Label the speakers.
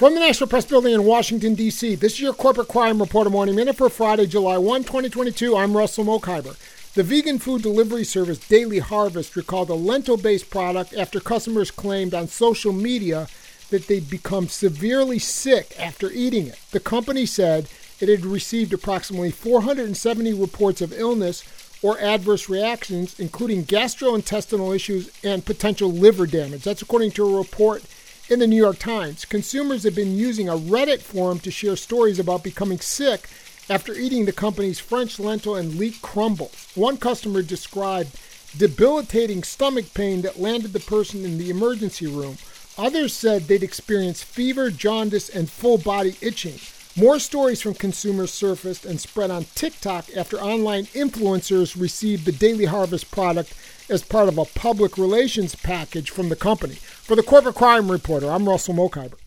Speaker 1: From the National Press Building in Washington, D.C., this is your Corporate Crime Reporter Morning Minute for Friday, July 1, 2022. I'm Russell Mokhiber. The vegan food delivery service Daily Harvest recalled a lentil based product after customers claimed on social media that they'd become severely sick after eating it. The company said it had received approximately 470 reports of illness or adverse reactions, including gastrointestinal issues and potential liver damage. That's according to a report in the New York Times, consumers have been using a Reddit forum to share stories about becoming sick after eating the company's French lentil and leek crumble. One customer described debilitating stomach pain that landed the person in the emergency room. Others said they'd experienced fever, jaundice, and full body itching. More stories from consumers surfaced and spread on TikTok after online influencers received the Daily Harvest product as part of a public relations package from the company. For the Corporate Crime Reporter, I'm Russell Mokhiber.